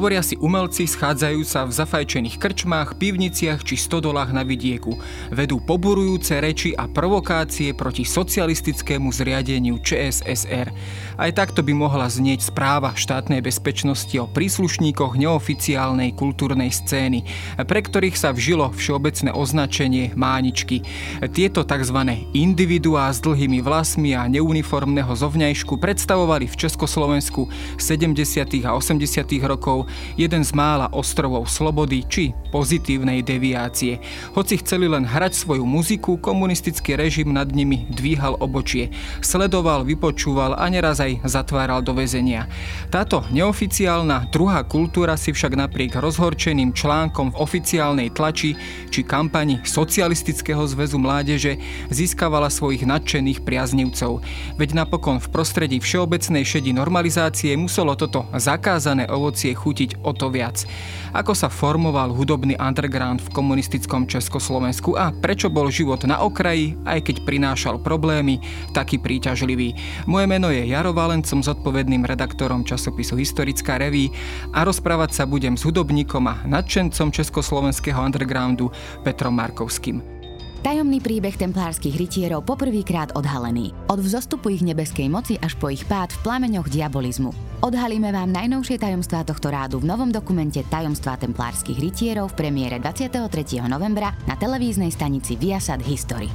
Hovoria si umelci, schádzajú sa v zafajčených krčmách, pivniciach či stodolách na vidieku. Vedú poburujúce reči a provokácie proti socialistickému zriadeniu ČSSR. Aj takto by mohla znieť správa štátnej bezpečnosti o príslušníkoch neoficiálnej kultúrnej scény, pre ktorých sa vžilo všeobecné označenie máničky. Tieto tzv. individuá s dlhými vlasmi a neuniformného zovňajšku predstavovali v Československu 70. a 80. rokov jeden z mála ostrovov slobody či pozitívnej deviácie. Hoci chceli len hrať svoju muziku, komunistický režim nad nimi dvíhal obočie. Sledoval, vypočúval a neraz aj zatváral do väzenia. Táto neoficiálna druhá kultúra si však napriek rozhorčeným článkom v oficiálnej tlači či kampani Socialistického zväzu mládeže získavala svojich nadšených priaznivcov. Veď napokon v prostredí všeobecnej šedi normalizácie muselo toto zakázané ovocie chuť chutiť o to viac. Ako sa formoval hudobný underground v komunistickom Československu a prečo bol život na okraji, aj keď prinášal problémy, taký príťažlivý. Moje meno je Jaro Valen, som zodpovedným redaktorom časopisu Historická reví a rozprávať sa budem s hudobníkom a nadšencom československého undergroundu Petrom Markovským. Tajomný príbeh templárskych rytierov poprvýkrát odhalený. Od vzostupu ich nebeskej moci až po ich pád v plameňoch diabolizmu. Odhalíme vám najnovšie tajomstvá tohto rádu v novom dokumente Tajomstvá templárskych rytierov v premiére 23. novembra na televíznej stanici Viasat History.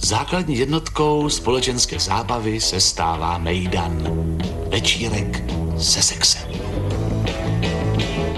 Základní jednotkou společenské zábavy se stává Mejdan. Večírek se sexem.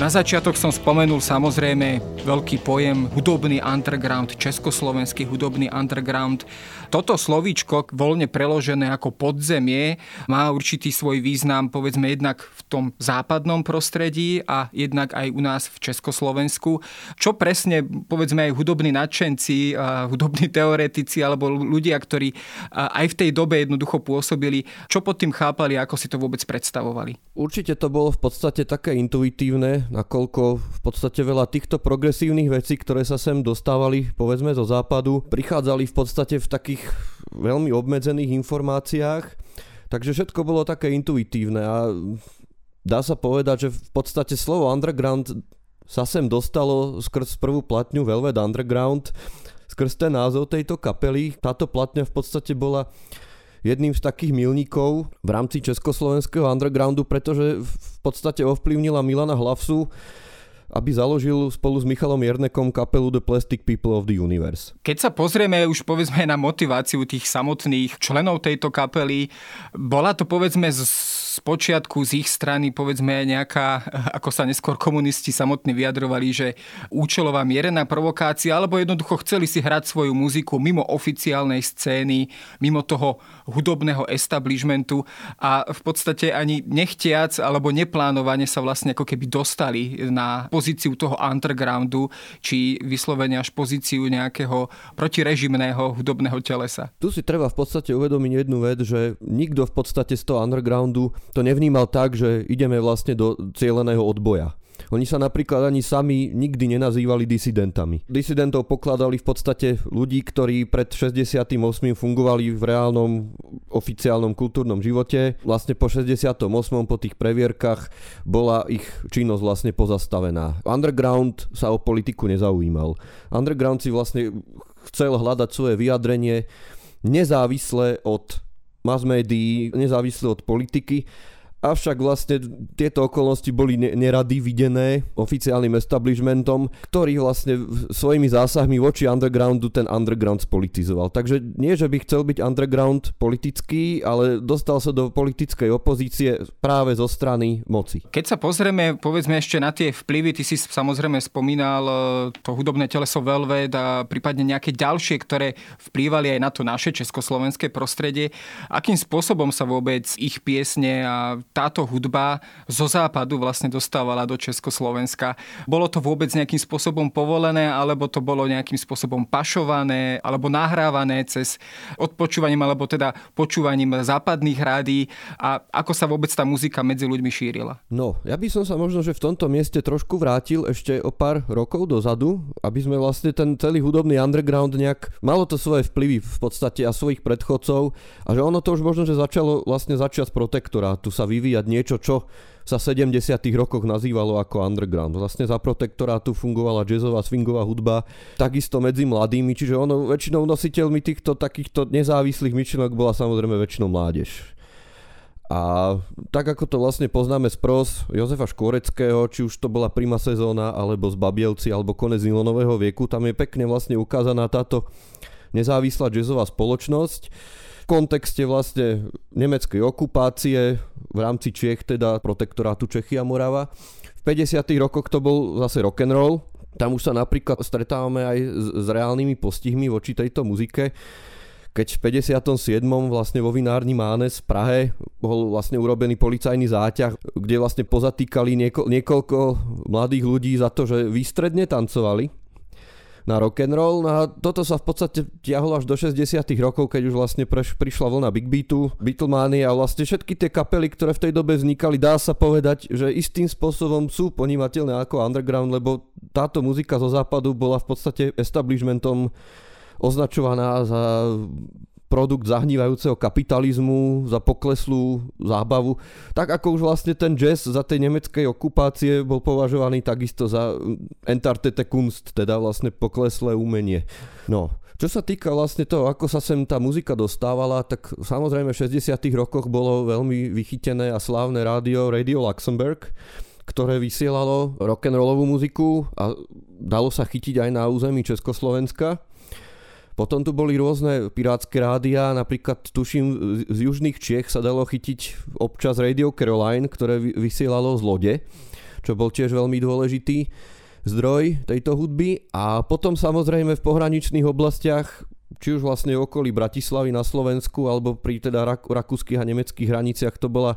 Na začiatok som spomenul samozrejme veľký pojem hudobný underground, československý hudobný underground. Toto slovíčko, voľne preložené ako podzemie, má určitý svoj význam, povedzme, jednak v tom západnom prostredí a jednak aj u nás v Československu. Čo presne, povedzme, aj hudobní nadšenci, hudobní teoretici alebo ľudia, ktorí aj v tej dobe jednoducho pôsobili, čo pod tým chápali, ako si to vôbec predstavovali? Určite to bolo v podstate také intuitívne, nakoľko v podstate veľa týchto progresívnych vecí, ktoré sa sem dostávali, povedzme zo západu, prichádzali v podstate v takých veľmi obmedzených informáciách, takže všetko bolo také intuitívne a dá sa povedať, že v podstate slovo underground sa sem dostalo skrz prvú platňu Velvet Underground, skrz ten názov tejto kapely. Táto platňa v podstate bola jedným z takých milníkov v rámci československého undergroundu, pretože v podstate ovplyvnila Milana Hlavsu, aby založil spolu s Michalom Jernekom kapelu The Plastic People of the Universe. Keď sa pozrieme už povedzme na motiváciu tých samotných členov tejto kapely, bola to povedzme z z počiatku z ich strany povedzme nejaká, ako sa neskôr komunisti samotní vyjadrovali, že účelová mierená provokácia, alebo jednoducho chceli si hrať svoju muziku mimo oficiálnej scény, mimo toho hudobného establishmentu a v podstate ani nechtiac alebo neplánovane sa vlastne ako keby dostali na pozíciu toho undergroundu, či vyslovene až pozíciu nejakého protirežimného hudobného telesa. Tu si treba v podstate uvedomiť jednu vec, že nikto v podstate z toho undergroundu to nevnímal tak, že ideme vlastne do cieľeného odboja. Oni sa napríklad ani sami nikdy nenazývali disidentami. Disidentov pokladali v podstate ľudí, ktorí pred 68. fungovali v reálnom oficiálnom kultúrnom živote. Vlastne po 68. po tých previerkach bola ich činnosť vlastne pozastavená. Underground sa o politiku nezaujímal. Underground si vlastne chcel hľadať svoje vyjadrenie nezávisle od mass médií, nezávisle od politiky Avšak vlastne tieto okolnosti boli nerady videné oficiálnym establishmentom, ktorý vlastne svojimi zásahmi voči undergroundu ten underground spolitizoval. Takže nie, že by chcel byť underground politický, ale dostal sa do politickej opozície práve zo strany moci. Keď sa pozrieme, povedzme ešte na tie vplyvy, ty si samozrejme spomínal e, to hudobné teleso Velvet a prípadne nejaké ďalšie, ktoré vplývali aj na to naše československé prostredie. Akým spôsobom sa vôbec ich piesne a táto hudba zo západu vlastne dostávala do Československa. Bolo to vôbec nejakým spôsobom povolené, alebo to bolo nejakým spôsobom pašované, alebo nahrávané cez odpočúvaním, alebo teda počúvaním západných rádí a ako sa vôbec tá muzika medzi ľuďmi šírila? No, ja by som sa možno, že v tomto mieste trošku vrátil ešte o pár rokov dozadu, aby sme vlastne ten celý hudobný underground nejak, malo to svoje vplyvy v podstate a svojich predchodcov a že ono to už možno, že začalo vlastne začiať protektorátu sa vyvíjať niečo, čo sa v 70 rokoch nazývalo ako underground. Vlastne za protektorátu fungovala jazzová swingová hudba, takisto medzi mladými, čiže ono väčšinou nositeľmi týchto takýchto nezávislých myšlienok bola samozrejme väčšinou mládež. A tak ako to vlastne poznáme z pros Jozefa Škôreckého, či už to bola prima sezóna, alebo z Babielci, alebo konec Nilonového vieku, tam je pekne vlastne ukázaná táto nezávislá jazzová spoločnosť v kontexte vlastne nemeckej okupácie v rámci Čiech, teda protektorátu Čechy a Morava. V 50. rokoch to bol zase rock and roll. Tam už sa napríklad stretávame aj s, s reálnymi postihmi voči tejto muzike keď v 57. vlastne vo vinárni Mánes v Prahe bol vlastne urobený policajný záťah, kde vlastne pozatýkali nieko, niekoľko mladých ľudí za to, že výstredne tancovali na rock and roll. No a toto sa v podstate tiahlo až do 60 rokov, keď už vlastne preš, prišla vlna Big Beatu, Beatlemania a vlastne všetky tie kapely, ktoré v tej dobe vznikali, dá sa povedať, že istým spôsobom sú ponímateľné ako underground, lebo táto muzika zo západu bola v podstate establishmentom označovaná za produkt zahnívajúceho kapitalizmu, za pokleslú zábavu, tak ako už vlastne ten jazz za tej nemeckej okupácie bol považovaný takisto za entartete kunst, teda vlastne pokleslé umenie. No, čo sa týka vlastne toho, ako sa sem tá muzika dostávala, tak samozrejme v 60 rokoch bolo veľmi vychytené a slávne rádio Radio Luxemburg, ktoré vysielalo rock'n'rollovú muziku a dalo sa chytiť aj na území Československa. Potom tu boli rôzne pirátske rádia, napríklad tuším z južných Čiech sa dalo chytiť občas Radio Caroline, ktoré vysielalo z lode, čo bol tiež veľmi dôležitý zdroj tejto hudby. A potom samozrejme v pohraničných oblastiach, či už vlastne okolí Bratislavy na Slovensku, alebo pri teda rak- rakúskych a nemeckých hraniciach, to bola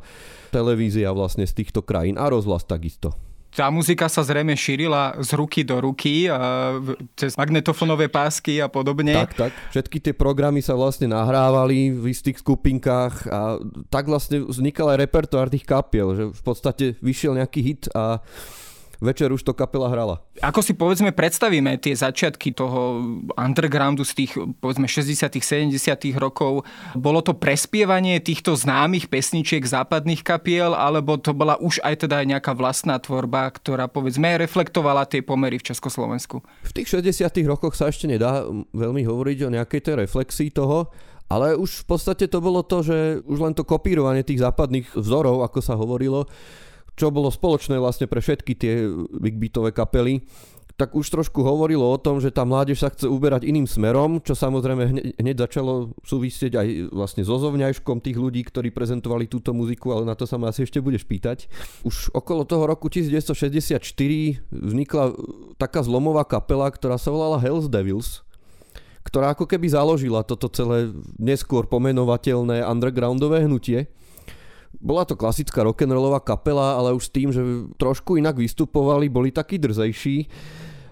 televízia vlastne z týchto krajín a rozhlas takisto tá muzika sa zrejme šírila z ruky do ruky, cez magnetofónové pásky a podobne. Tak, tak. Všetky tie programy sa vlastne nahrávali v istých skupinkách a tak vlastne vznikal aj repertoár tých kapiel, že v podstate vyšiel nejaký hit a večer už to kapela hrala. Ako si povedzme predstavíme tie začiatky toho undergroundu z tých povedzme 60 70 rokov? Bolo to prespievanie týchto známych pesničiek západných kapiel, alebo to bola už aj teda nejaká vlastná tvorba, ktorá povedzme reflektovala tie pomery v Československu? V tých 60 rokoch sa ešte nedá veľmi hovoriť o nejakej tej reflexii toho, ale už v podstate to bolo to, že už len to kopírovanie tých západných vzorov, ako sa hovorilo, čo bolo spoločné vlastne pre všetky tie big beatové kapely, tak už trošku hovorilo o tom, že tá mládež sa chce uberať iným smerom, čo samozrejme hneď, hneď začalo súvisieť aj vlastne so zovňajškom tých ľudí, ktorí prezentovali túto muziku, ale na to sa ma asi ešte budeš pýtať. Už okolo toho roku 1964 vznikla taká zlomová kapela, ktorá sa volala Hells Devils, ktorá ako keby založila toto celé neskôr pomenovateľné undergroundové hnutie. Bola to klasická rock'n'rollová kapela, ale už s tým, že trošku inak vystupovali, boli takí drzejší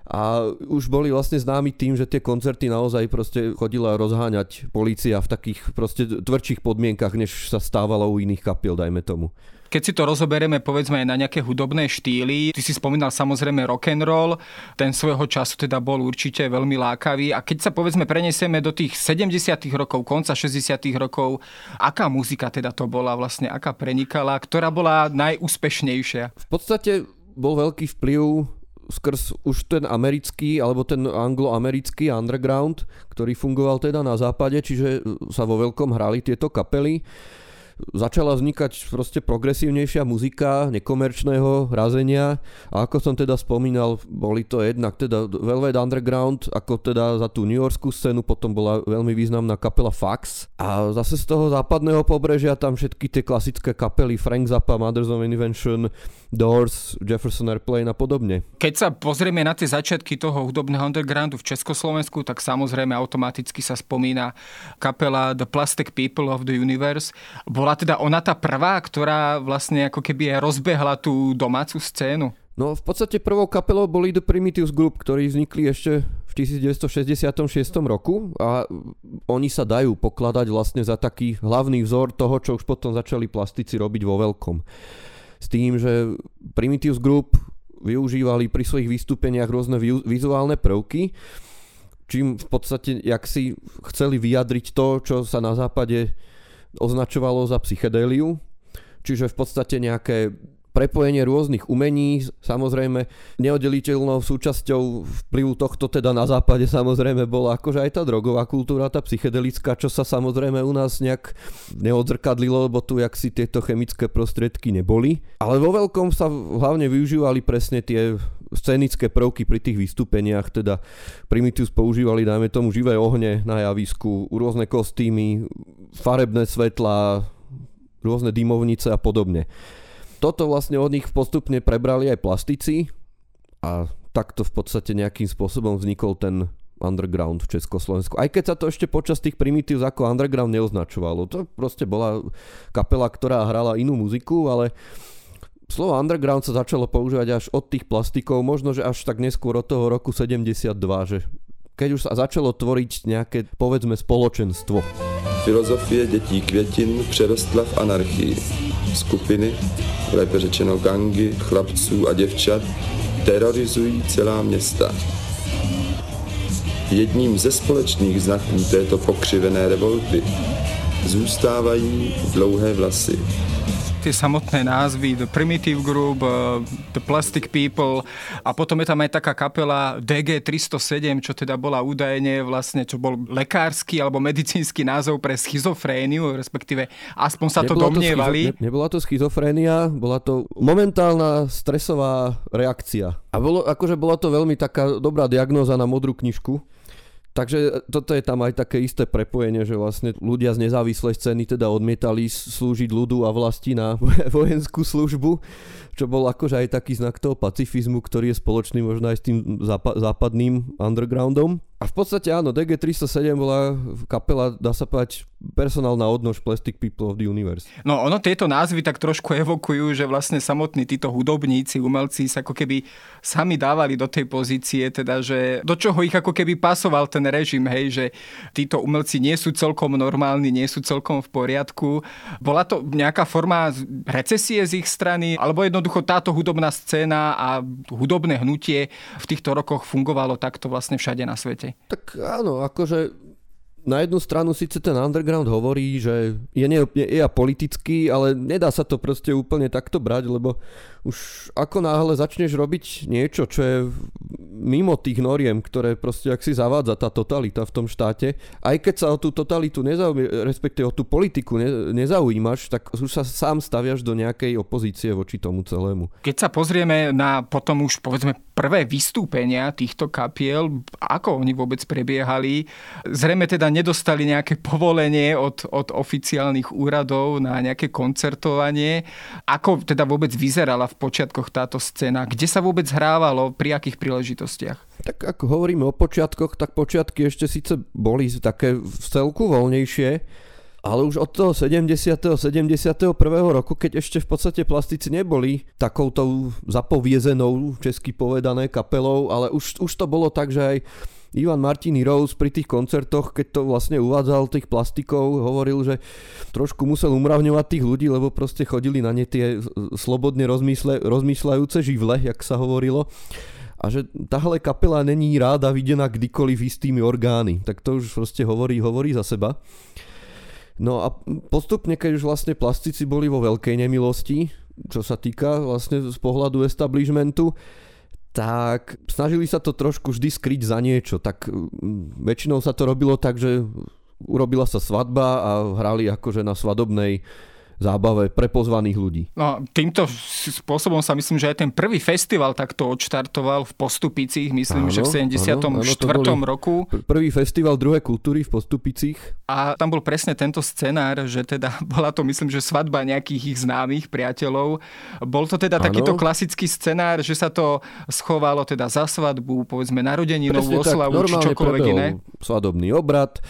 a už boli vlastne známi tým, že tie koncerty naozaj proste chodila rozháňať policia v takých proste tvrdších podmienkach, než sa stávalo u iných kapiel, dajme tomu. Keď si to rozoberieme povedzme aj na nejaké hudobné štýly, ty si spomínal samozrejme rock and roll, ten svojho času teda bol určite veľmi lákavý a keď sa povedzme prenesieme do tých 70 rokov, konca 60 rokov, aká muzika teda to bola vlastne, aká prenikala, ktorá bola najúspešnejšia? V podstate bol veľký vplyv skrz už ten americký alebo ten angloamerický underground, ktorý fungoval teda na západe, čiže sa vo veľkom hrali tieto kapely začala vznikať proste progresívnejšia muzika nekomerčného razenia a ako som teda spomínal, boli to jednak teda Velvet Underground, ako teda za tú New Yorkskú scénu, potom bola veľmi významná kapela Fax a zase z toho západného pobrežia tam všetky tie klasické kapely Frank Zappa, Mothers of Invention, Doors, Jefferson Airplane a podobne. Keď sa pozrieme na tie začiatky toho hudobného undergroundu v Československu, tak samozrejme automaticky sa spomína kapela The Plastic People of the Universe. Bol bola teda ona tá prvá, ktorá vlastne ako keby rozbehla tú domácu scénu? No v podstate prvou kapelou boli The Primitives Group, ktorí vznikli ešte v 1966 roku a oni sa dajú pokladať vlastne za taký hlavný vzor toho, čo už potom začali plastici robiť vo veľkom. S tým, že Primitives Group využívali pri svojich vystúpeniach rôzne vizuálne prvky, čím v podstate, jak si chceli vyjadriť to, čo sa na západe označovalo za psychedéliu, čiže v podstate nejaké prepojenie rôznych umení, samozrejme neoddeliteľnou súčasťou vplyvu tohto teda na západe samozrejme bola akože aj tá drogová kultúra, tá psychedelická, čo sa samozrejme u nás nejak neodzrkadlilo, lebo tu jak si tieto chemické prostriedky neboli. Ale vo veľkom sa hlavne využívali presne tie scénické prvky pri tých vystúpeniach, teda Primitus používali dajme tomu živé ohne na javisku, rôzne kostýmy, farebné svetla, rôzne dymovnice a podobne toto vlastne od nich postupne prebrali aj plastici a takto v podstate nejakým spôsobom vznikol ten underground v Československu. Aj keď sa to ešte počas tých primitív ako underground neoznačovalo. To proste bola kapela, ktorá hrala inú muziku, ale slovo underground sa začalo používať až od tých plastikov, možno, že až tak neskôr od toho roku 72, že keď už sa začalo tvoriť nejaké, povedzme, spoločenstvo. Filozofie detí květin přerostla v anarchii. Skupiny, lépe řečeno gangy, chlapců a děvčat, terorizují celá města. Jedním ze společných znaků této pokřivené revolty zůstávají dlouhé vlasy tie samotné názvy The Primitive Group, uh, The Plastic People a potom je tam aj taká kapela DG 307, čo teda bola údajne vlastne, čo bol lekársky alebo medicínsky názov pre schizofréniu, respektíve aspoň sa to domnievali. To schizo, ne, nebola to schizofrénia, bola to momentálna stresová reakcia. A bolo, akože bola to veľmi taká dobrá diagnóza na modrú knižku. Takže toto je tam aj také isté prepojenie, že vlastne ľudia z nezávislej scény teda odmietali slúžiť ľudu a vlasti na vojenskú službu, čo bol akože aj taký znak toho pacifizmu, ktorý je spoločný možno aj s tým západným undergroundom. A v podstate áno, DG307 bola kapela, dá sa povedať, personálna odnož Plastic People of the Universe. No ono tieto názvy tak trošku evokujú, že vlastne samotní títo hudobníci, umelci sa ako keby sami dávali do tej pozície, teda že do čoho ich ako keby pasoval ten režim, hej, že títo umelci nie sú celkom normálni, nie sú celkom v poriadku. Bola to nejaká forma recesie z ich strany, alebo jednoducho táto hudobná scéna a hudobné hnutie v týchto rokoch fungovalo takto vlastne všade na svete? Tak áno, akože na jednu stranu síce ten underground hovorí, že je, nie, je, je politický, ale nedá sa to proste úplne takto brať, lebo už ako náhle začneš robiť niečo, čo je mimo tých noriem, ktoré proste ak si zavádza tá totalita v tom štáte, aj keď sa o tú totalitu nezaujímaš, respektíve o tú politiku ne, nezaujímaš, tak už sa sám staviaš do nejakej opozície voči tomu celému. Keď sa pozrieme na potom už povedzme prvé vystúpenia týchto kapiel, ako oni vôbec prebiehali, zrejme teda nedostali nejaké povolenie od, od oficiálnych úradov na nejaké koncertovanie. Ako teda vôbec vyzerala v počiatkoch táto scéna? Kde sa vôbec hrávalo? Pri akých príležitostiach? Tak ako hovoríme o počiatkoch, tak počiatky ešte síce boli také v celku voľnejšie, ale už od toho 70. 71. roku, keď ešte v podstate plastici neboli takouto zapoviezenou, česky povedané, kapelou, ale už, už to bolo tak, že aj Ivan Martini Rose pri tých koncertoch, keď to vlastne uvádzal tých plastikov, hovoril, že trošku musel umravňovať tých ľudí, lebo proste chodili na ne tie slobodne rozmýšľa, rozmýšľajúce živle, jak sa hovorilo a že tahle kapela není ráda videná kdykoliv istými orgány. Tak to už proste hovorí, hovorí za seba. No a postupne, keď už vlastne plastici boli vo veľkej nemilosti, čo sa týka vlastne z pohľadu establishmentu, tak snažili sa to trošku vždy skryť za niečo. Tak väčšinou sa to robilo tak, že urobila sa svadba a hrali akože na svadobnej zábave pre pozvaných ľudí. No, týmto spôsobom sa myslím, že aj ten prvý festival takto odštartoval v Postupicích, myslím, áno, že v 74. Áno, áno, roku. Prvý festival druhé kultúry v Postupicích. A tam bol presne tento scenár, že teda bola to myslím, že svadba nejakých ich známych priateľov. Bol to teda áno. takýto klasický scenár, že sa to schovalo teda za svadbu, povedzme narodeninovú oslavu, či čokoľvek iné. svadobný obrad,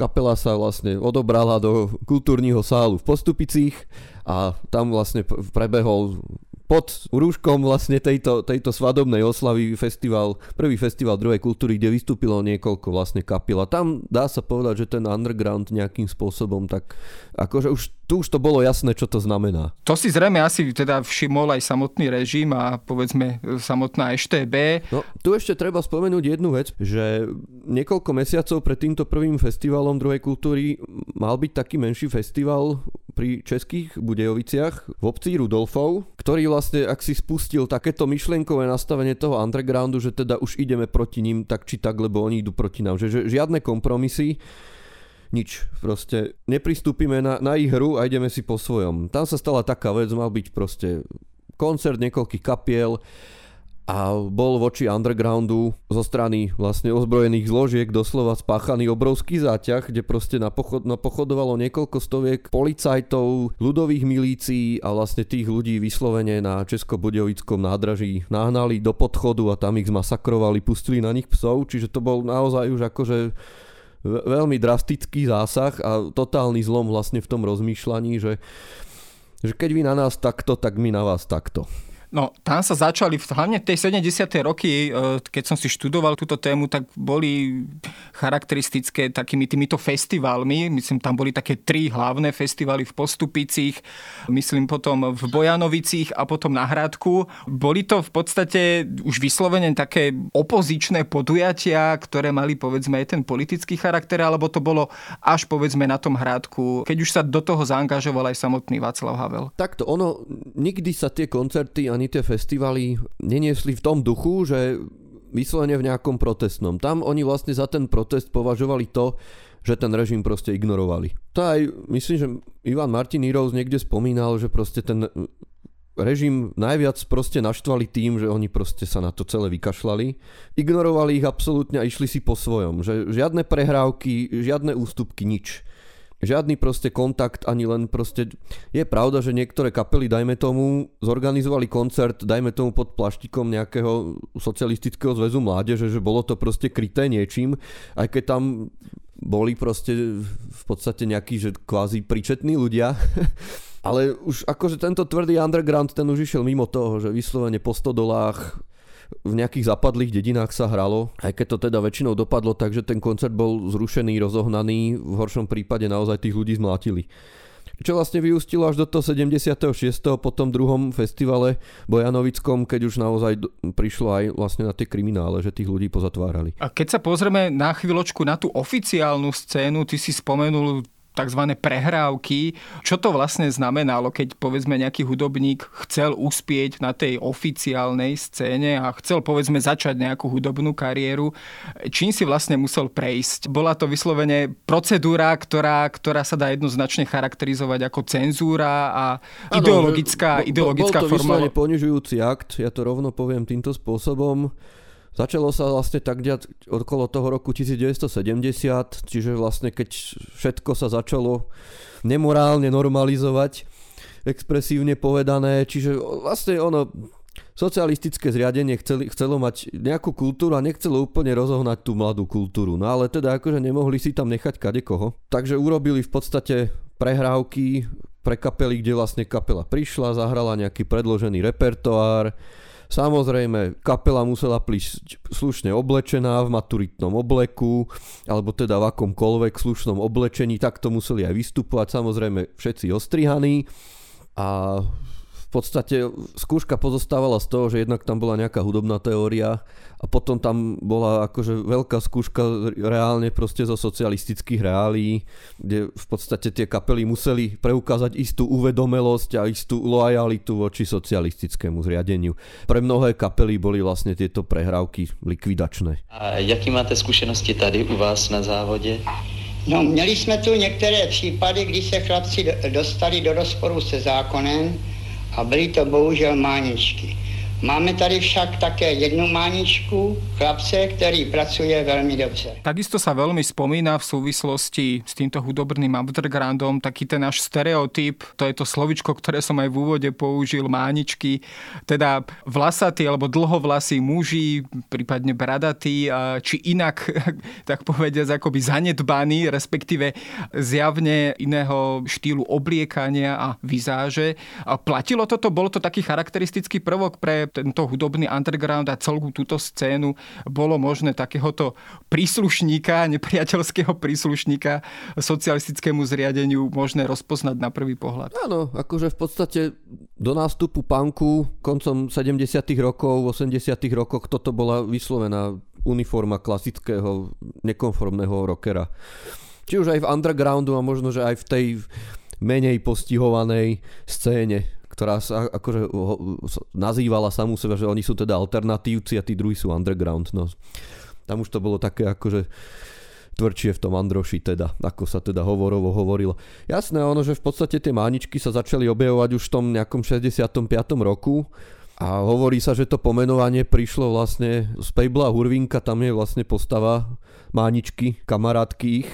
kapela sa vlastne odobrala do kultúrneho sálu v Postupicích a tam vlastne prebehol pod rúškom vlastne tejto, tejto svadobnej oslavy festival, prvý festival druhej kultúry, kde vystúpilo niekoľko vlastne kapil. A tam dá sa povedať, že ten underground nejakým spôsobom tak akože už tu už to bolo jasné, čo to znamená. To si zrejme asi teda všimol aj samotný režim a povedzme samotná EŠTB. No, tu ešte treba spomenúť jednu vec, že niekoľko mesiacov pred týmto prvým festivalom druhej kultúry mal byť taký menší festival pri českých Budejoviciach v obci Rudolfov, ktorý vlastne, ak si spustil takéto myšlienkové nastavenie toho undergroundu, že teda už ideme proti ním tak či tak, lebo oni idú proti nám, že, že žiadne kompromisy, nič. Proste nepristúpime na, na ich hru a ideme si po svojom. Tam sa stala taká vec, mal byť proste koncert niekoľkých kapiel a bol voči undergroundu zo strany vlastne ozbrojených zložiek doslova spáchaný obrovský záťah, kde proste napochod, napochodovalo niekoľko stoviek policajtov, ľudových milícií a vlastne tých ľudí vyslovene na Česko-Budovickom nádraží nahnali do podchodu a tam ich zmasakrovali, pustili na nich psov, čiže to bol naozaj už akože veľmi drastický zásah a totálny zlom vlastne v tom rozmýšľaní, že, že keď vy na nás takto, tak my na vás takto. No, tam sa začali, hlavne v tej 70. roky, e, keď som si študoval túto tému, tak boli charakteristické takými týmito festivalmi. Myslím, tam boli také tri hlavné festivaly v Postupicích, myslím potom v Bojanovicích a potom na Hradku. Boli to v podstate už vyslovene také opozičné podujatia, ktoré mali povedzme aj ten politický charakter, alebo to bolo až povedzme na tom Hradku, keď už sa do toho zaangažoval aj samotný Václav Havel. Takto, ono, nikdy sa tie koncerty ani tie festivaly neniesli v tom duchu, že vyslovene v nejakom protestnom. Tam oni vlastne za ten protest považovali to, že ten režim proste ignorovali. To aj, myslím, že Ivan Martin Heroes niekde spomínal, že proste ten režim najviac proste naštvali tým, že oni proste sa na to celé vykašľali. Ignorovali ich absolútne a išli si po svojom. Že žiadne prehrávky, žiadne ústupky, nič žiadny proste kontakt, ani len proste... Je pravda, že niektoré kapely, dajme tomu, zorganizovali koncert, dajme tomu pod plaštikom nejakého socialistického zväzu mládeže, že bolo to proste kryté niečím, aj keď tam boli proste v podstate nejakí, že kvázi príčetní ľudia. Ale už akože tento tvrdý underground, ten už išiel mimo toho, že vyslovene po 100 dolách v nejakých zapadlých dedinách sa hralo, aj keď to teda väčšinou dopadlo tak, že ten koncert bol zrušený, rozohnaný, v horšom prípade naozaj tých ľudí zmlátili. Čo vlastne vyústilo až do toho 76. po tom druhom festivale Bojanovickom, keď už naozaj prišlo aj vlastne na tie kriminále, že tých ľudí pozatvárali. A keď sa pozrieme na chvíľočku na tú oficiálnu scénu, ty si spomenul tzv. prehrávky. Čo to vlastne znamenalo, keď povedzme nejaký hudobník chcel uspieť na tej oficiálnej scéne a chcel povedzme začať nejakú hudobnú kariéru, čím si vlastne musel prejsť? Bola to vyslovene procedúra, ktorá, ktorá sa dá jednoznačne charakterizovať ako cenzúra a ideologická, ano, ideologická bol to forma. Bol to ponižujúci akt, ja to rovno poviem týmto spôsobom. Začalo sa vlastne tak diať okolo toho roku 1970, čiže vlastne keď všetko sa začalo nemorálne normalizovať, expresívne povedané, čiže vlastne ono, socialistické zriadenie chceli, chcelo mať nejakú kultúru a nechcelo úplne rozohnať tú mladú kultúru. No ale teda akože nemohli si tam nechať kadekoho. Takže urobili v podstate prehrávky pre kapely, kde vlastne kapela prišla, zahrala nejaký predložený repertoár, Samozrejme, kapela musela prísť slušne oblečená v maturitnom obleku, alebo teda v akomkoľvek slušnom oblečení, takto museli aj vystupovať, samozrejme všetci ostrihaní. A podstate skúška pozostávala z toho, že jednak tam bola nejaká hudobná teória a potom tam bola akože veľká skúška reálne proste zo socialistických reálií, kde v podstate tie kapely museli preukázať istú uvedomelosť a istú lojalitu voči socialistickému zriadeniu. Pre mnohé kapely boli vlastne tieto prehrávky likvidačné. A jaký máte zkušenosti tady u vás na závodě? No, měli jsme tu některé případy, kdy se chlapci dostali do rozporu se zákonem, a byly to bohužel máničky. Máme tady však také jednu máničku, chlapce, který pracuje veľmi dobře. Takisto sa veľmi spomína v súvislosti s týmto hudobným undergroundom taký ten náš stereotyp, to je to slovičko, ktoré som aj v úvode použil, máničky, teda vlasatí alebo dlhovlasí muži, prípadne bradatí, či inak, tak povediať, akoby zanedbaní, respektíve zjavne iného štýlu obliekania a vizáže. Platilo toto? Bol to taký charakteristický prvok pre tento hudobný underground a celú túto scénu bolo možné takéhoto príslušníka, nepriateľského príslušníka socialistickému zriadeniu možné rozpoznať na prvý pohľad. Áno, akože v podstate do nástupu punku koncom 70 rokov, 80 rokoch toto bola vyslovená uniforma klasického nekonformného rockera. Či už aj v undergroundu a možno, že aj v tej menej postihovanej scéne ktorá sa akože nazývala samú seba, že oni sú teda alternatívci a tí druhí sú underground. No. Tam už to bolo také akože tvrdšie v tom Androši teda, ako sa teda hovorovo hovorilo. Jasné ono, že v podstate tie máničky sa začali objavovať už v tom nejakom 65. roku a hovorí sa, že to pomenovanie prišlo vlastne z Pejbla Hurvinka, tam je vlastne postava máničky, kamarátky ich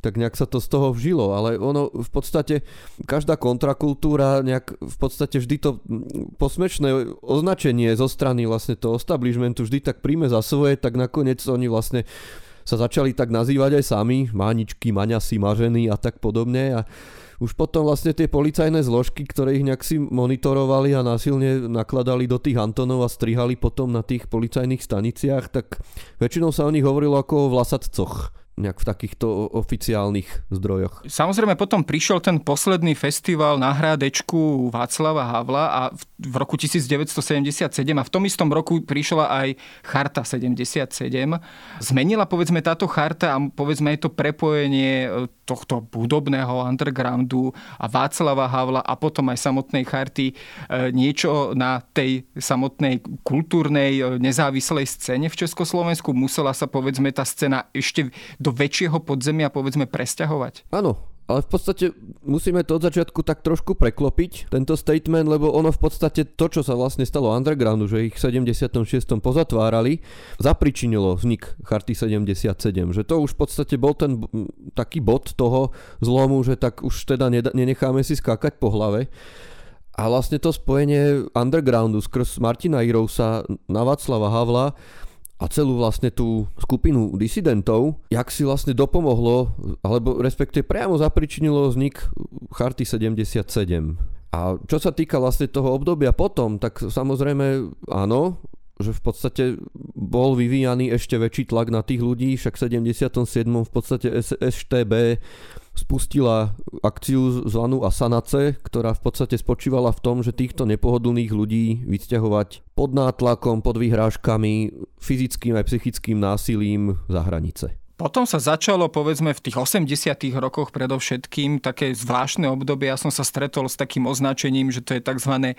tak nejak sa to z toho vžilo, ale ono v podstate každá kontrakultúra nejak v podstate vždy to posmečné označenie zo strany vlastne toho establishmentu vždy tak príjme za svoje, tak nakoniec oni vlastne sa začali tak nazývať aj sami, máničky, maňasy, maženy a tak podobne. A už potom vlastne tie policajné zložky, ktoré ich nejak si monitorovali a násilne nakladali do tých Antonov a strihali potom na tých policajných staniciach, tak väčšinou sa o nich hovorilo ako o vlasatcoch nejak v takýchto oficiálnych zdrojoch. Samozrejme potom prišiel ten posledný festival na hrádečku Václava Havla a v roku 1977 a v tom istom roku prišla aj Charta 77. Zmenila povedzme táto charta a povedzme aj to prepojenie e, tohto hudobného undergroundu a Václava Havla a potom aj samotnej charty e, niečo na tej samotnej kultúrnej e, nezávislej scéne v Československu. Musela sa povedzme tá scéna ešte do do väčšieho podzemia povedzme presťahovať? Áno, ale v podstate musíme to od začiatku tak trošku preklopiť, tento statement, lebo ono v podstate to, čo sa vlastne stalo undergroundu, že ich v 76. pozatvárali, zapričinilo vznik Charty 77, že to už v podstate bol ten taký bod toho zlomu, že tak už teda nenecháme si skákať po hlave. A vlastne to spojenie undergroundu skrz Martina Irousa na Václava Havla a celú vlastne tú skupinu disidentov, jak si vlastne dopomohlo, alebo respektive priamo zapričinilo vznik Charty 77. A čo sa týka vlastne toho obdobia potom, tak samozrejme áno, že v podstate bol vyvíjaný ešte väčší tlak na tých ľudí, však v 77. v podstate STB spustila akciu zvanú Asanace, ktorá v podstate spočívala v tom, že týchto nepohodlných ľudí vysťahovať pod nátlakom, pod vyhrážkami, fyzickým aj psychickým násilím za hranice. Potom sa začalo, povedzme, v tých 80 rokoch predovšetkým také zvláštne obdobie. Ja som sa stretol s takým označením, že to je tzv.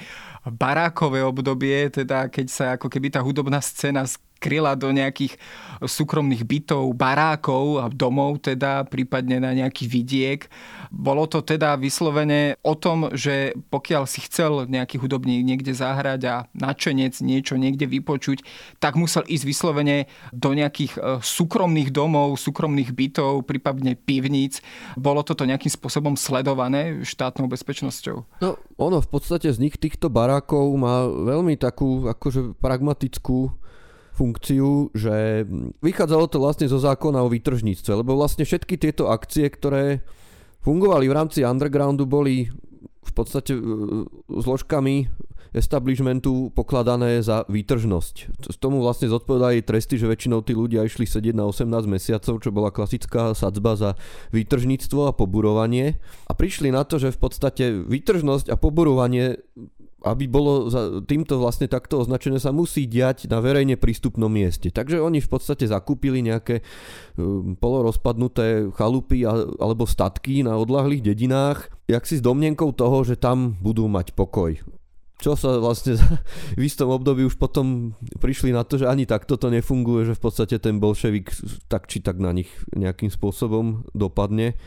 barákové obdobie, teda keď sa ako keby tá hudobná scéna kryla do nejakých súkromných bytov, barákov a domov teda, prípadne na nejaký vidiek. Bolo to teda vyslovene o tom, že pokiaľ si chcel nejaký hudobník niekde zahrať a načenec niečo niekde vypočuť, tak musel ísť vyslovene do nejakých e, súkromných domov, súkromných bytov, prípadne pivníc. Bolo toto nejakým spôsobom sledované štátnou bezpečnosťou? No, ono v podstate z nich týchto barákov má veľmi takú akože pragmatickú funkciu, že vychádzalo to vlastne zo zákona o výtržníctve, lebo vlastne všetky tieto akcie, ktoré fungovali v rámci undergroundu, boli v podstate e, zložkami establishmentu pokladané za výtržnosť. Z tomu vlastne zodpovedali tresty, že väčšinou tí ľudia išli sedieť na 18 mesiacov, čo bola klasická sadzba za výtržníctvo a poburovanie. A prišli na to, že v podstate výtržnosť a poburovanie aby bolo za týmto vlastne takto označené, sa musí diať na verejne prístupnom mieste. Takže oni v podstate zakúpili nejaké um, polorozpadnuté chalupy alebo statky na odlahlých dedinách, jak si s domnenkou toho, že tam budú mať pokoj. Čo sa vlastne v istom období už potom prišli na to, že ani takto to nefunguje, že v podstate ten bolševik tak či tak na nich nejakým spôsobom dopadne.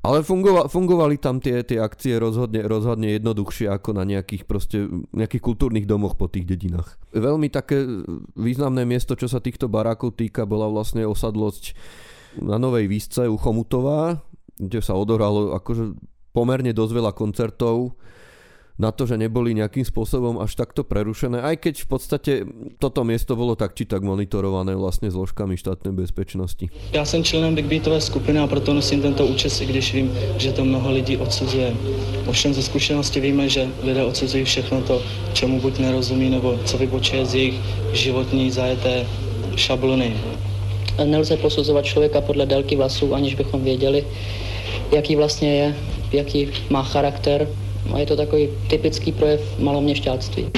Ale fungova, fungovali tam tie, tie akcie rozhodne, rozhodne jednoduchšie ako na nejakých, proste, nejakých kultúrnych domoch po tých dedinách. Veľmi také významné miesto, čo sa týchto barákov týka, bola vlastne osadlosť na Novej Výsce u Chomutová, kde sa odohralo akože pomerne dosť veľa koncertov na to, že neboli nejakým spôsobom až takto prerušené, aj keď v podstate toto miesto bolo tak či tak monitorované vlastne zložkami štátnej bezpečnosti. Já jsem členem Big Beatové skupiny a proto nosím tento účes, i když vím, že to mnoho lidí odsuzuje. Ovšem ze zkušenosti víme, že lidé odsuzují všechno to, čemu buď nerozumí, nebo co vybočuje z jejich životní zajeté šablony. Nelze posuzovat člověka podle délky vlasů, aniž bychom věděli, jaký vlastně je, jaký má charakter, a je to takový typický projev maloměšťáctví.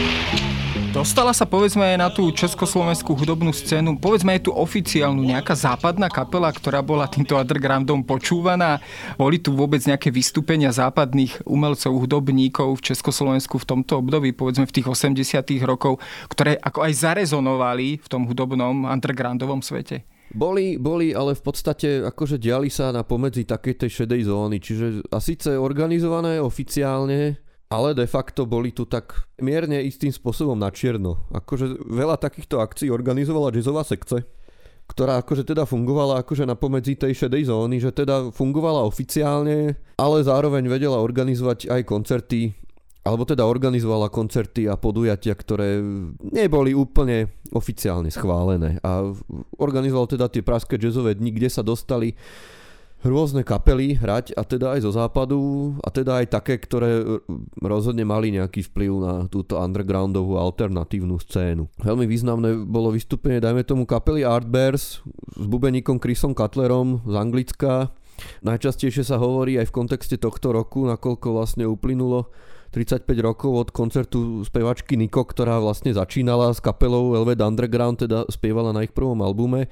Dostala sa povedzme aj na tú československú hudobnú scénu, povedzme aj tú oficiálnu, nejaká západná kapela, ktorá bola týmto undergroundom počúvaná. Boli tu vôbec nejaké vystúpenia západných umelcov, hudobníkov v Československu v tomto období, povedzme v tých 80 rokov, ktoré ako aj zarezonovali v tom hudobnom undergroundovom svete? Boli, boli, ale v podstate akože diali sa na pomedzi takej tej šedej zóny, čiže a síce organizované oficiálne, ale de facto boli tu tak mierne istým spôsobom na čierno. Akože veľa takýchto akcií organizovala jazzová sekce, ktorá akože teda fungovala akože na pomedzi tej šedej zóny, že teda fungovala oficiálne, ale zároveň vedela organizovať aj koncerty alebo teda organizovala koncerty a podujatia, ktoré neboli úplne oficiálne schválené. A organizoval teda tie praské jazzové dni, kde sa dostali rôzne kapely hrať a teda aj zo západu a teda aj také, ktoré rozhodne mali nejaký vplyv na túto undergroundovú alternatívnu scénu. Veľmi významné bolo vystúpenie, dajme tomu kapely Art s bubeníkom Chrisom Cutlerom z Anglicka. Najčastejšie sa hovorí aj v kontexte tohto roku, nakoľko vlastne uplynulo 35 rokov od koncertu spevačky Niko, ktorá vlastne začínala s kapelou Velvet Underground, teda spievala na ich prvom albume.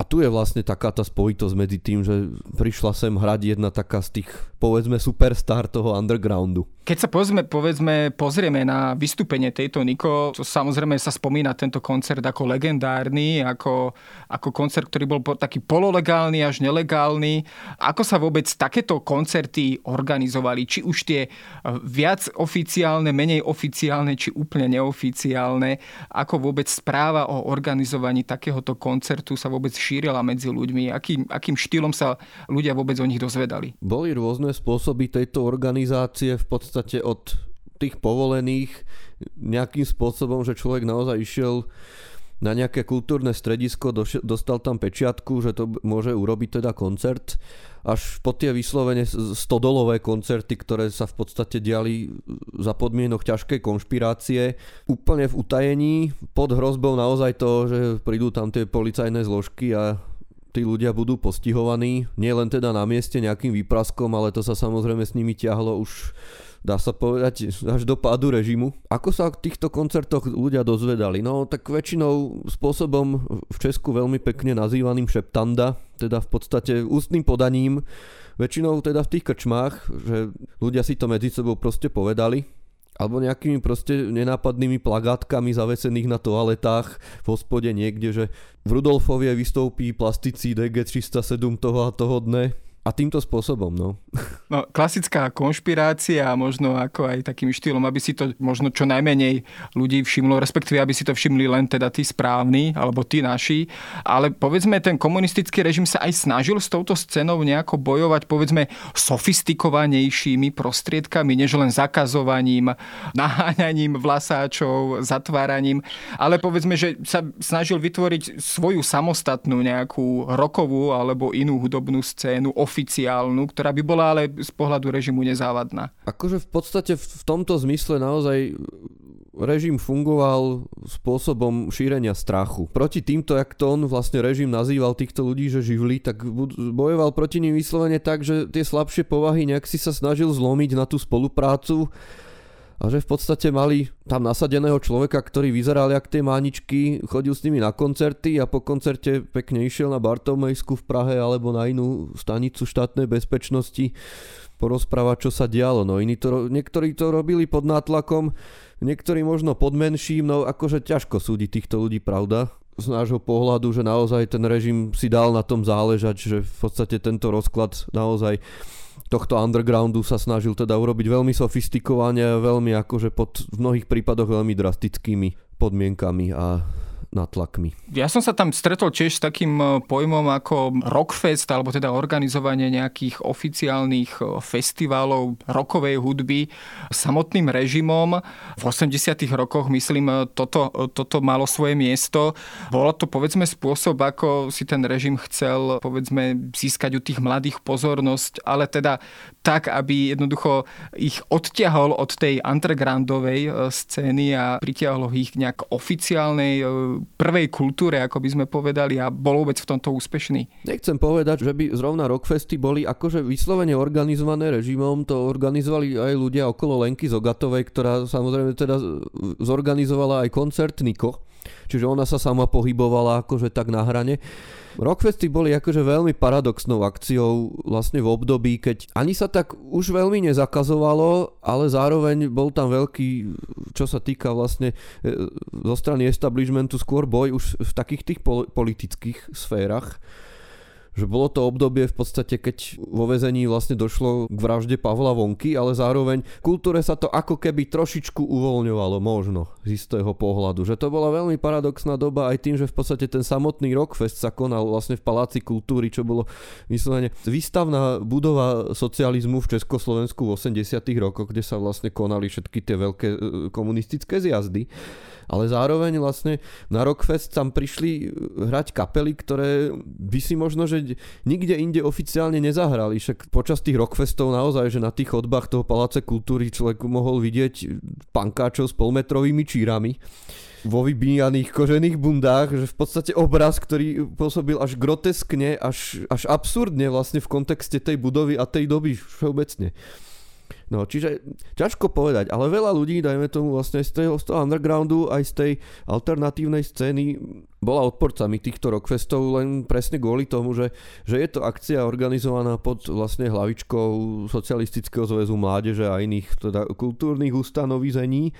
A tu je vlastne taká tá spojitosť medzi tým, že prišla sem hrať jedna taká z tých, povedzme, superstar toho undergroundu. Keď sa povedzme, povedzme, pozrieme na vystúpenie tejto Niko, to samozrejme sa spomína tento koncert ako legendárny, ako, ako koncert, ktorý bol taký pololegálny až nelegálny. Ako sa vôbec takéto koncerty organizovali? Či už tie e, viac oficiálne, menej oficiálne, či úplne neoficiálne? Ako vôbec správa o organizovaní takéhoto koncertu sa vôbec šírila medzi ľuďmi? Akým, akým štýlom sa ľudia vôbec o nich dozvedali? Boli rôzne spôsoby tejto organizácie v podstate podstate od tých povolených nejakým spôsobom, že človek naozaj išiel na nejaké kultúrne stredisko, dostal tam pečiatku, že to môže urobiť teda koncert, až po tie vyslovene stodolové koncerty, ktoré sa v podstate diali za podmienok ťažkej konšpirácie, úplne v utajení, pod hrozbou naozaj toho, že prídu tam tie policajné zložky a tí ľudia budú postihovaní, nie len teda na mieste nejakým výpraskom, ale to sa samozrejme s nimi ťahlo už dá sa povedať, až do pádu režimu. Ako sa v týchto koncertoch ľudia dozvedali? No tak väčšinou spôsobom v Česku veľmi pekne nazývaným šeptanda, teda v podstate ústnym podaním, väčšinou teda v tých krčmách, že ľudia si to medzi sebou proste povedali, alebo nejakými proste nenápadnými plagátkami zavesených na toaletách v hospode niekde, že v Rudolfovie vystoupí plasticí DG307 toho a toho dne a týmto spôsobom, no. no. Klasická konšpirácia a možno ako aj takým štýlom, aby si to možno čo najmenej ľudí všimlo, respektíve aby si to všimli len teda tí správni, alebo tí naši. Ale povedzme, ten komunistický režim sa aj snažil s touto scénou nejako bojovať, povedzme, sofistikovanejšími prostriedkami, než len zakazovaním, naháňaním vlasáčov, zatváraním, ale povedzme, že sa snažil vytvoriť svoju samostatnú nejakú rokovú alebo inú hudobnú scénu, oficiálnu, ktorá by bola ale z pohľadu režimu nezávadná. Akože v podstate v tomto zmysle naozaj režim fungoval spôsobom šírenia strachu. Proti týmto, jak to on vlastne režim nazýval týchto ľudí, že živli, tak bojoval proti ním vyslovene tak, že tie slabšie povahy nejak si sa snažil zlomiť na tú spoluprácu a že v podstate mali tam nasadeného človeka, ktorý vyzeral jak tie máničky, chodil s nimi na koncerty a po koncerte pekne išiel na Bartomejsku v Prahe alebo na inú stanicu štátnej bezpečnosti porozprávať, čo sa dialo. No iní to, niektorí to robili pod nátlakom, niektorí možno pod menším, no akože ťažko súdiť týchto ľudí, pravda? z nášho pohľadu, že naozaj ten režim si dal na tom záležať, že v podstate tento rozklad naozaj tohto undergroundu sa snažil teda urobiť veľmi sofistikovane, veľmi akože pod v mnohých prípadoch veľmi drastickými podmienkami a natlakmi. Ja som sa tam stretol tiež s takým e, pojmom ako Rockfest, alebo teda organizovanie nejakých oficiálnych e, festivalov rokovej hudby samotným režimom. V 80 rokoch, myslím, e, toto, toto malo svoje miesto. Bolo to, povedzme, spôsob, ako si ten režim chcel, povedzme, získať u tých mladých pozornosť, ale teda tak, aby jednoducho ich odťahol od tej undergroundovej scény a pritiahol ich nejak oficiálnej prvej kultúre, ako by sme povedali, a bol vôbec v tomto úspešný. Nechcem povedať, že by zrovna rockfesty boli akože vyslovene organizované režimom, to organizovali aj ľudia okolo Lenky Zogatovej, ktorá samozrejme teda zorganizovala aj koncert Niko Čiže ona sa sama pohybovala akože tak na hrane. Rockfesty boli akože veľmi paradoxnou akciou vlastne v období, keď ani sa tak už veľmi nezakazovalo, ale zároveň bol tam veľký, čo sa týka vlastne e, zo strany establishmentu, skôr boj už v takých tých politických sférach že bolo to obdobie v podstate, keď vo vezení vlastne došlo k vražde Pavla Vonky, ale zároveň kultúre sa to ako keby trošičku uvoľňovalo možno z istého pohľadu. Že to bola veľmi paradoxná doba aj tým, že v podstate ten samotný Rockfest sa konal vlastne v Paláci kultúry, čo bolo vyslovene výstavná budova socializmu v Československu v 80 rokoch, kde sa vlastne konali všetky tie veľké e, komunistické zjazdy ale zároveň vlastne na Rockfest tam prišli hrať kapely, ktoré by si možno, že nikde inde oficiálne nezahrali. Však počas tých Rockfestov naozaj, že na tých chodbách toho Paláce kultúry človek mohol vidieť pankáčov s polmetrovými čírami vo vybíjaných kožených bundách, že v podstate obraz, ktorý pôsobil až groteskne, až, až absurdne vlastne v kontexte tej budovy a tej doby všeobecne. No, čiže ťažko povedať, ale veľa ľudí, dajme tomu vlastne z toho, z toho undergroundu, aj z tej alternatívnej scény bola odporcami týchto rockfestov len presne kvôli tomu, že, že je to akcia organizovaná pod vlastne hlavičkou Socialistického zväzu mládeže a iných teda kultúrnych ustanovizení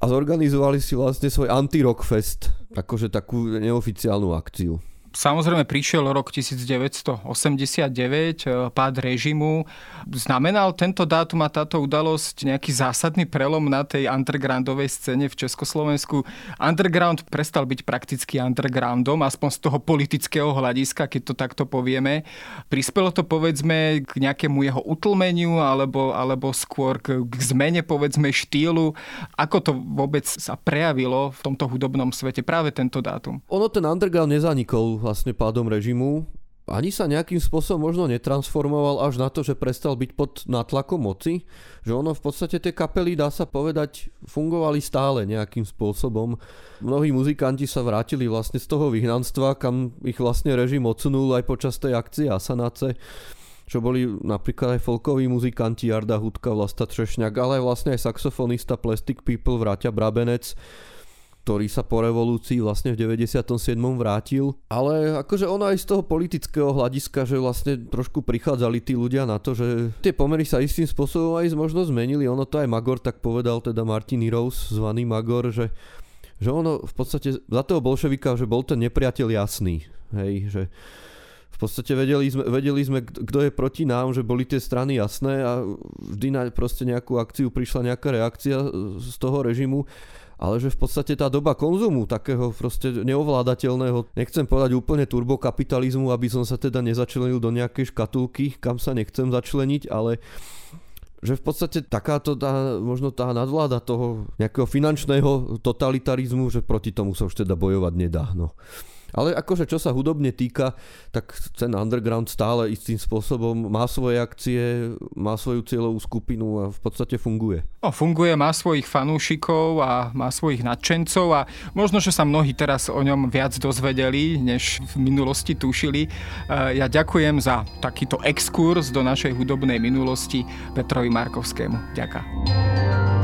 a zorganizovali si vlastne svoj anti-rockfest, akože takú neoficiálnu akciu. Samozrejme prišiel rok 1989, eh, pád režimu. Znamenal tento dátum a táto udalosť nejaký zásadný prelom na tej undergroundovej scéne v Československu? Underground prestal byť prakticky undergroundom, aspoň z toho politického hľadiska, keď to takto povieme. Prispelo to povedzme k nejakému jeho utlmeniu alebo, alebo skôr k, k zmene povedzme štýlu. Ako to vôbec sa prejavilo v tomto hudobnom svete práve tento dátum? Ono ten underground nezanikol vlastne pádom režimu ani sa nejakým spôsobom možno netransformoval až na to, že prestal byť pod nátlakom moci, že ono v podstate tie kapely, dá sa povedať, fungovali stále nejakým spôsobom. Mnohí muzikanti sa vrátili vlastne z toho vyhnanstva, kam ich vlastne režim odsunul aj počas tej akcie Asanace čo boli napríklad aj folkoví muzikanti Jarda Hudka, Vlasta Třešňák, ale aj vlastne aj saxofonista Plastic People, Vráťa Brabenec, ktorý sa po revolúcii vlastne v 97. vrátil. Ale akože ono aj z toho politického hľadiska, že vlastne trošku prichádzali tí ľudia na to, že tie pomery sa istým spôsobom aj možno zmenili. Ono to aj Magor tak povedal, teda Martin Heroes, zvaný Magor, že že ono v podstate za toho bolševika, že bol ten nepriateľ jasný. Hej, že v podstate vedeli sme, vedeli sme, kto je proti nám, že boli tie strany jasné a vždy na proste nejakú akciu prišla nejaká reakcia z toho režimu ale že v podstate tá doba konzumu, takého proste neovládateľného, nechcem povedať úplne turbokapitalizmu, aby som sa teda nezačlenil do nejakej škatulky, kam sa nechcem začleniť, ale že v podstate takáto tá, možno tá nadvláda toho nejakého finančného totalitarizmu, že proti tomu sa už teda bojovať nedá. No. Ale akože čo sa hudobne týka, tak ten underground stále istým spôsobom má svoje akcie, má svoju cieľovú skupinu a v podstate funguje. No, funguje, má svojich fanúšikov a má svojich nadšencov a možno, že sa mnohí teraz o ňom viac dozvedeli, než v minulosti tušili. E, ja ďakujem za takýto exkurs do našej hudobnej minulosti Petrovi Markovskému. Ďakujem.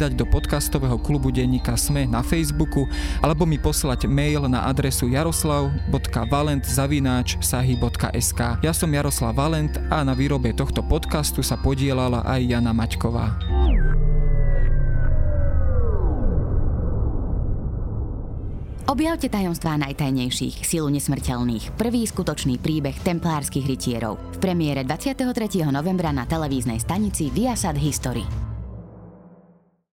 pridať do podcastového klubu denníka SME na Facebooku alebo mi poslať mail na adresu jaroslav.valent.sahy.sk Ja som Jaroslav Valent a na výrobe tohto podcastu sa podielala aj Jana Maťková. Objavte tajomstvá najtajnejších, silu nesmrteľných, prvý skutočný príbeh templárskych rytierov v premiére 23. novembra na televíznej stanici Viasat History.